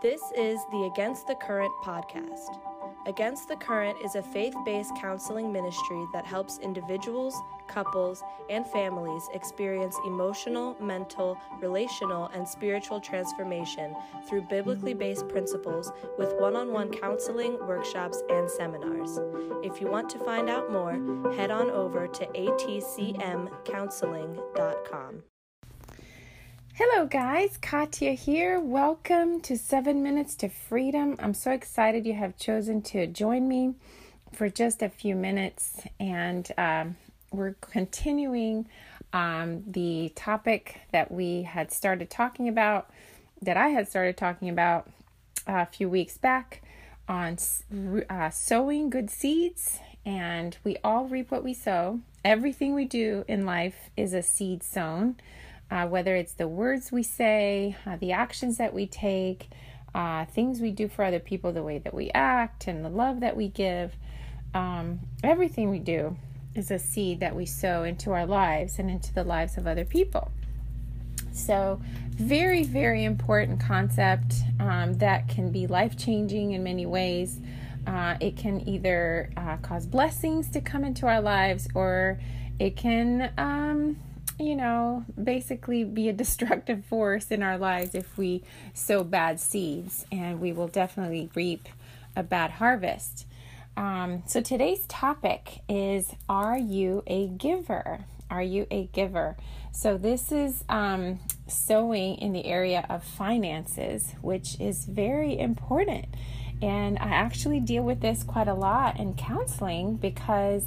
This is the Against the Current podcast. Against the Current is a faith based counseling ministry that helps individuals, couples, and families experience emotional, mental, relational, and spiritual transformation through biblically based principles with one on one counseling, workshops, and seminars. If you want to find out more, head on over to atcmcounseling.com. Hello, guys. Katya here. Welcome to Seven Minutes to Freedom. I'm so excited you have chosen to join me for just a few minutes, and um, we're continuing um, the topic that we had started talking about, that I had started talking about a few weeks back on uh, sowing good seeds. And we all reap what we sow. Everything we do in life is a seed sown uh, whether it's the words we say, uh, the actions that we take, uh, things we do for other people, the way that we act, and the love that we give. Um, everything we do is a seed that we sow into our lives and into the lives of other people. So, very, very important concept um, that can be life changing in many ways. Uh, it can either uh, cause blessings to come into our lives or it can um, you know, basically be a destructive force in our lives if we sow bad seeds, and we will definitely reap a bad harvest. Um, so today's topic is Are you a giver? Are you a giver? So this is um, sowing in the area of finances, which is very important. And I actually deal with this quite a lot in counseling because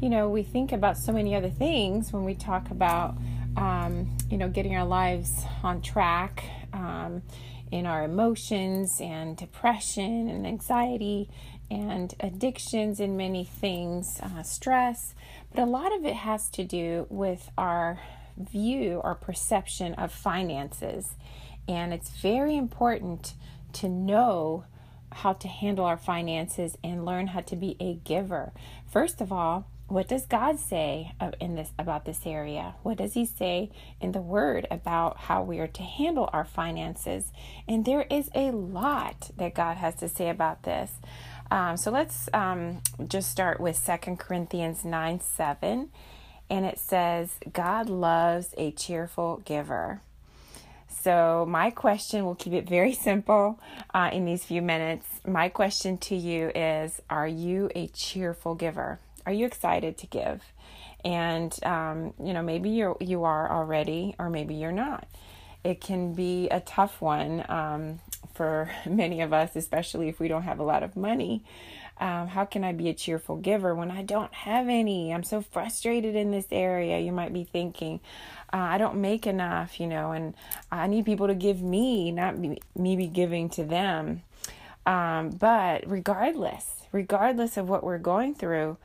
you know, we think about so many other things when we talk about, um, you know, getting our lives on track um, in our emotions and depression and anxiety and addictions and many things, uh, stress. But a lot of it has to do with our view or perception of finances. And it's very important to know how to handle our finances and learn how to be a giver. First of all, what does God say in this about this area? What does he say in the word about how we are to handle our finances? And there is a lot that God has to say about this. Um, so let's um, just start with Second Corinthians 9 7. And it says, God loves a cheerful giver. So, my question, we'll keep it very simple uh, in these few minutes. My question to you is Are you a cheerful giver? Are you excited to give? And um, you know, maybe you you are already, or maybe you're not. It can be a tough one um, for many of us, especially if we don't have a lot of money. Um, how can I be a cheerful giver when I don't have any? I'm so frustrated in this area. You might be thinking, uh, I don't make enough, you know, and I need people to give me, not me, me be giving to them. Um, but regardless, regardless of what we're going through,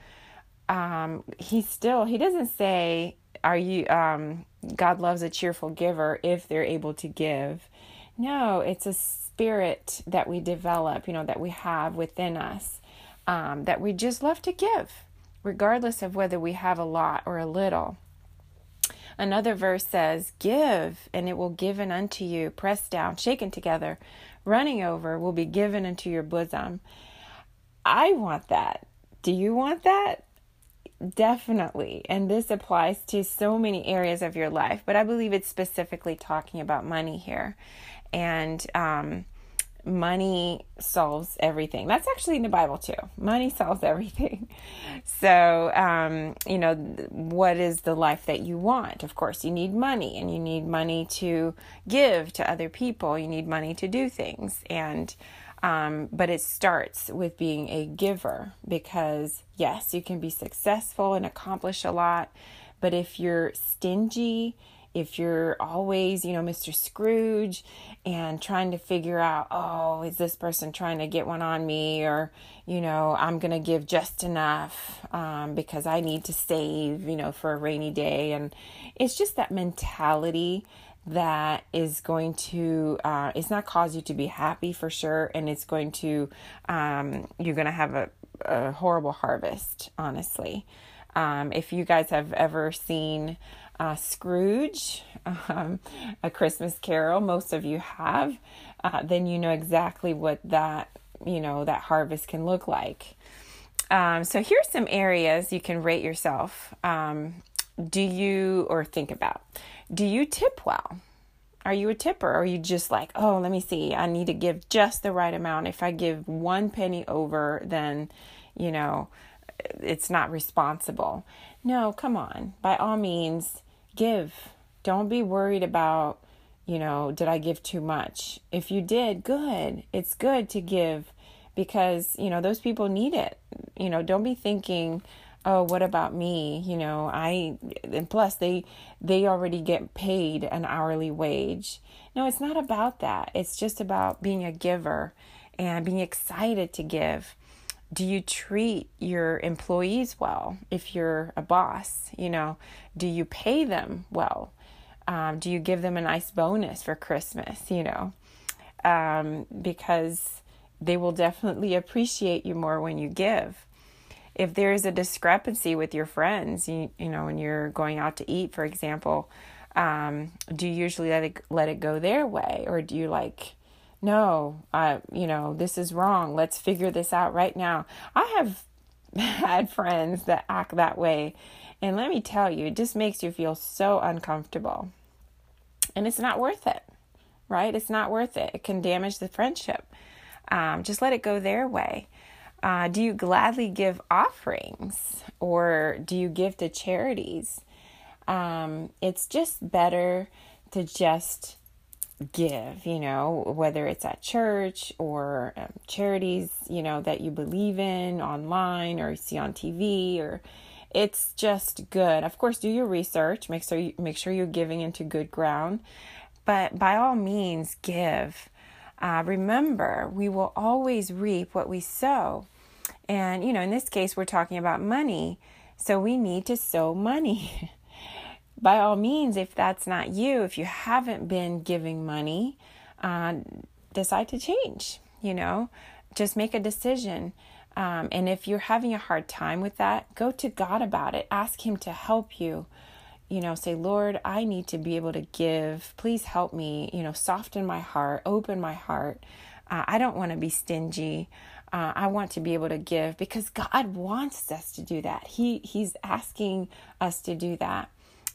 um, he still he doesn't say are you um, God loves a cheerful giver if they're able to give. No, it's a spirit that we develop, you know, that we have within us, um, that we just love to give, regardless of whether we have a lot or a little. Another verse says, Give, and it will given unto you, pressed down, shaken together, running over, will be given into your bosom. I want that. Do you want that? Definitely. And this applies to so many areas of your life, but I believe it's specifically talking about money here. And um, money solves everything. That's actually in the Bible too. Money solves everything. So, um, you know, what is the life that you want? Of course, you need money and you need money to give to other people. You need money to do things. And um, but it starts with being a giver because, yes, you can be successful and accomplish a lot. But if you're stingy, if you're always, you know, Mr. Scrooge and trying to figure out, oh, is this person trying to get one on me? Or, you know, I'm going to give just enough um, because I need to save, you know, for a rainy day. And it's just that mentality that is going to uh, it's not cause you to be happy for sure and it's going to um, you're going to have a, a, horrible harvest honestly um, if you guys have ever seen uh, Scrooge, um, A Christmas Carol, most of you have, uh, then you know exactly what that, you know, that harvest can look like. Um, so here's some areas you can rate yourself. Um, do you, or think about, do you tip well? Are you a tipper? Or are you just like, oh, let me see, I need to give just the right amount. If I give one penny over, then, you know, it's not responsible. No, come on. By all means, give. Don't be worried about, you know, did I give too much? If you did, good. It's good to give because, you know, those people need it. You know, don't be thinking, oh, what about me? You know, I and plus they they already get paid an hourly wage. No, it's not about that. It's just about being a giver and being excited to give do you treat your employees well if you're a boss you know do you pay them well um, do you give them a nice bonus for christmas you know um, because they will definitely appreciate you more when you give if there is a discrepancy with your friends you, you know when you're going out to eat for example um, do you usually let it, let it go their way or do you like no, I, you know, this is wrong. Let's figure this out right now. I have had friends that act that way. And let me tell you, it just makes you feel so uncomfortable. And it's not worth it, right? It's not worth it. It can damage the friendship. Um, just let it go their way. Uh, do you gladly give offerings or do you give to charities? Um, it's just better to just give, you know, whether it's at church or um, charities, you know, that you believe in online or see on TV or it's just good. Of course, do your research, make sure you, make sure you're giving into good ground, but by all means give. Uh, remember, we will always reap what we sow. And, you know, in this case, we're talking about money. So we need to sow money. by all means, if that's not you, if you haven't been giving money, uh, decide to change. You know, just make a decision. Um, and if you're having a hard time with that, go to God about it. Ask Him to help you. You know, say, Lord, I need to be able to give. Please help me, you know, soften my heart, open my heart. Uh, I don't want to be stingy. Uh, I want to be able to give because God wants us to do that. He He's asking us to do that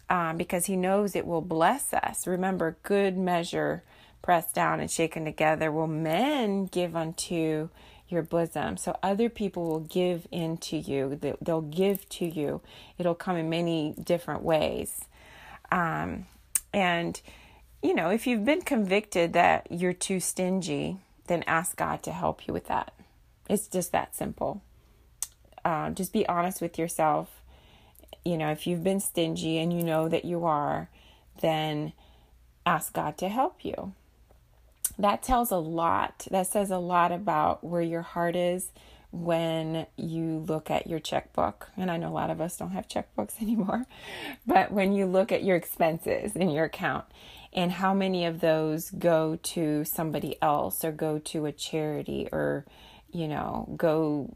um, because He knows it will bless us. Remember, good measure, pressed down and shaken together, will men give unto your bosom. So other people will give into you, they'll give to you. It'll come in many different ways. Um, and, you know, if you've been convicted that you're too stingy, then ask God to help you with that. It's just that simple. Uh, just be honest with yourself you know, if you've been stingy and you know that you are, then ask God to help you. That tells a lot. That says a lot about where your heart is when you look at your checkbook. And I know a lot of us don't have checkbooks anymore, but when you look at your expenses in your account and how many of those go to somebody else or go to a charity or, you know, go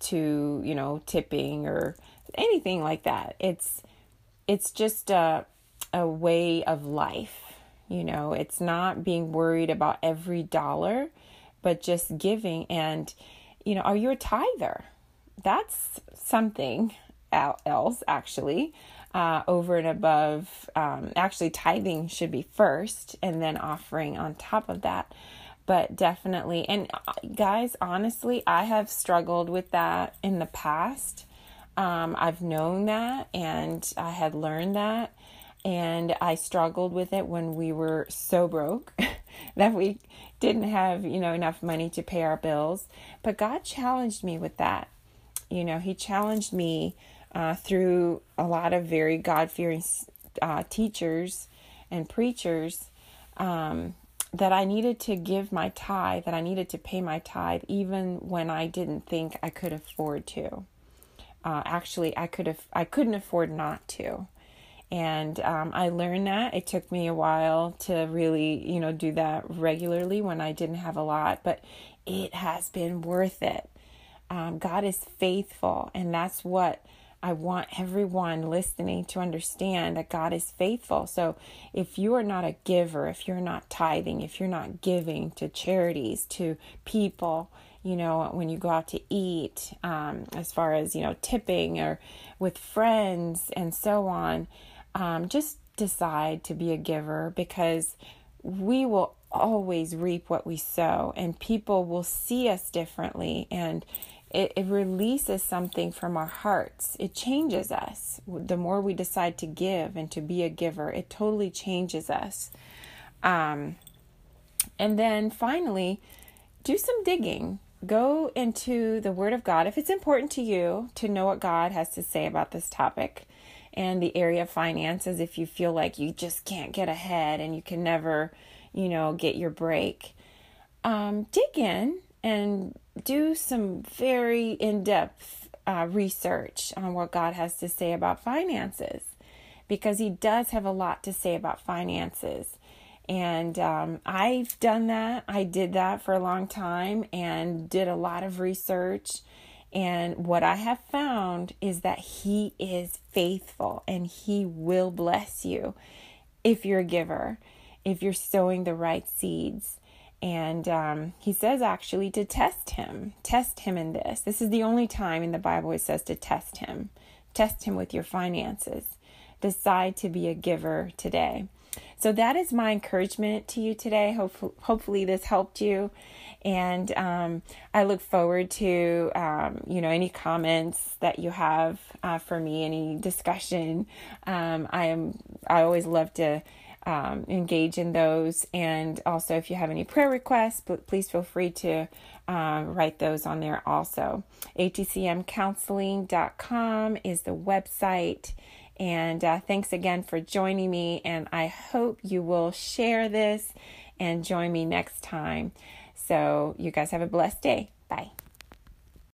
to, you know, tipping or anything like that. It's it's just a a way of life. You know, it's not being worried about every dollar, but just giving and you know, are you a tither? That's something else actually. Uh, over and above, um, actually, tithing should be first and then offering on top of that. But definitely, and uh, guys, honestly, I have struggled with that in the past. Um, I've known that and I had learned that. And I struggled with it when we were so broke that we didn't have, you know, enough money to pay our bills. But God challenged me with that. You know, He challenged me uh, through a lot of very God fearing uh, teachers and preachers um, that I needed to give my tithe, that I needed to pay my tithe, even when I didn't think I could afford to uh, actually I could have I couldn't afford not to. And um, I learned that. It took me a while to really, you know, do that regularly when I didn't have a lot, but it has been worth it. Um, God is faithful, and that's what I want everyone listening to understand that God is faithful. So if you are not a giver, if you're not tithing, if you're not giving to charities, to people, you know, when you go out to eat, um, as far as, you know, tipping or with friends and so on, um, just decide to be a giver because we will always reap what we sow and people will see us differently and it, it releases something from our hearts. It changes us. The more we decide to give and to be a giver, it totally changes us. Um, and then finally, do some digging. Go into the Word of God if it's important to you to know what God has to say about this topic and the area of finances. If you feel like you just can't get ahead and you can never, you know, get your break, um, dig in and do some very in depth uh, research on what God has to say about finances because He does have a lot to say about finances. And um, I've done that. I did that for a long time and did a lot of research. And what I have found is that He is faithful and He will bless you if you're a giver, if you're sowing the right seeds. And um, he says actually to test him, test him in this. This is the only time in the Bible it says to test him. Test him with your finances. Decide to be a giver today. So that is my encouragement to you today. Hopefully, hopefully this helped you. And um, I look forward to um, you know any comments that you have uh, for me, any discussion. Um, I am I always love to um, engage in those. And also, if you have any prayer requests, please feel free to um, write those on there also. atcmcounseling.com is the website. And uh, thanks again for joining me. And I hope you will share this and join me next time. So, you guys have a blessed day. Bye.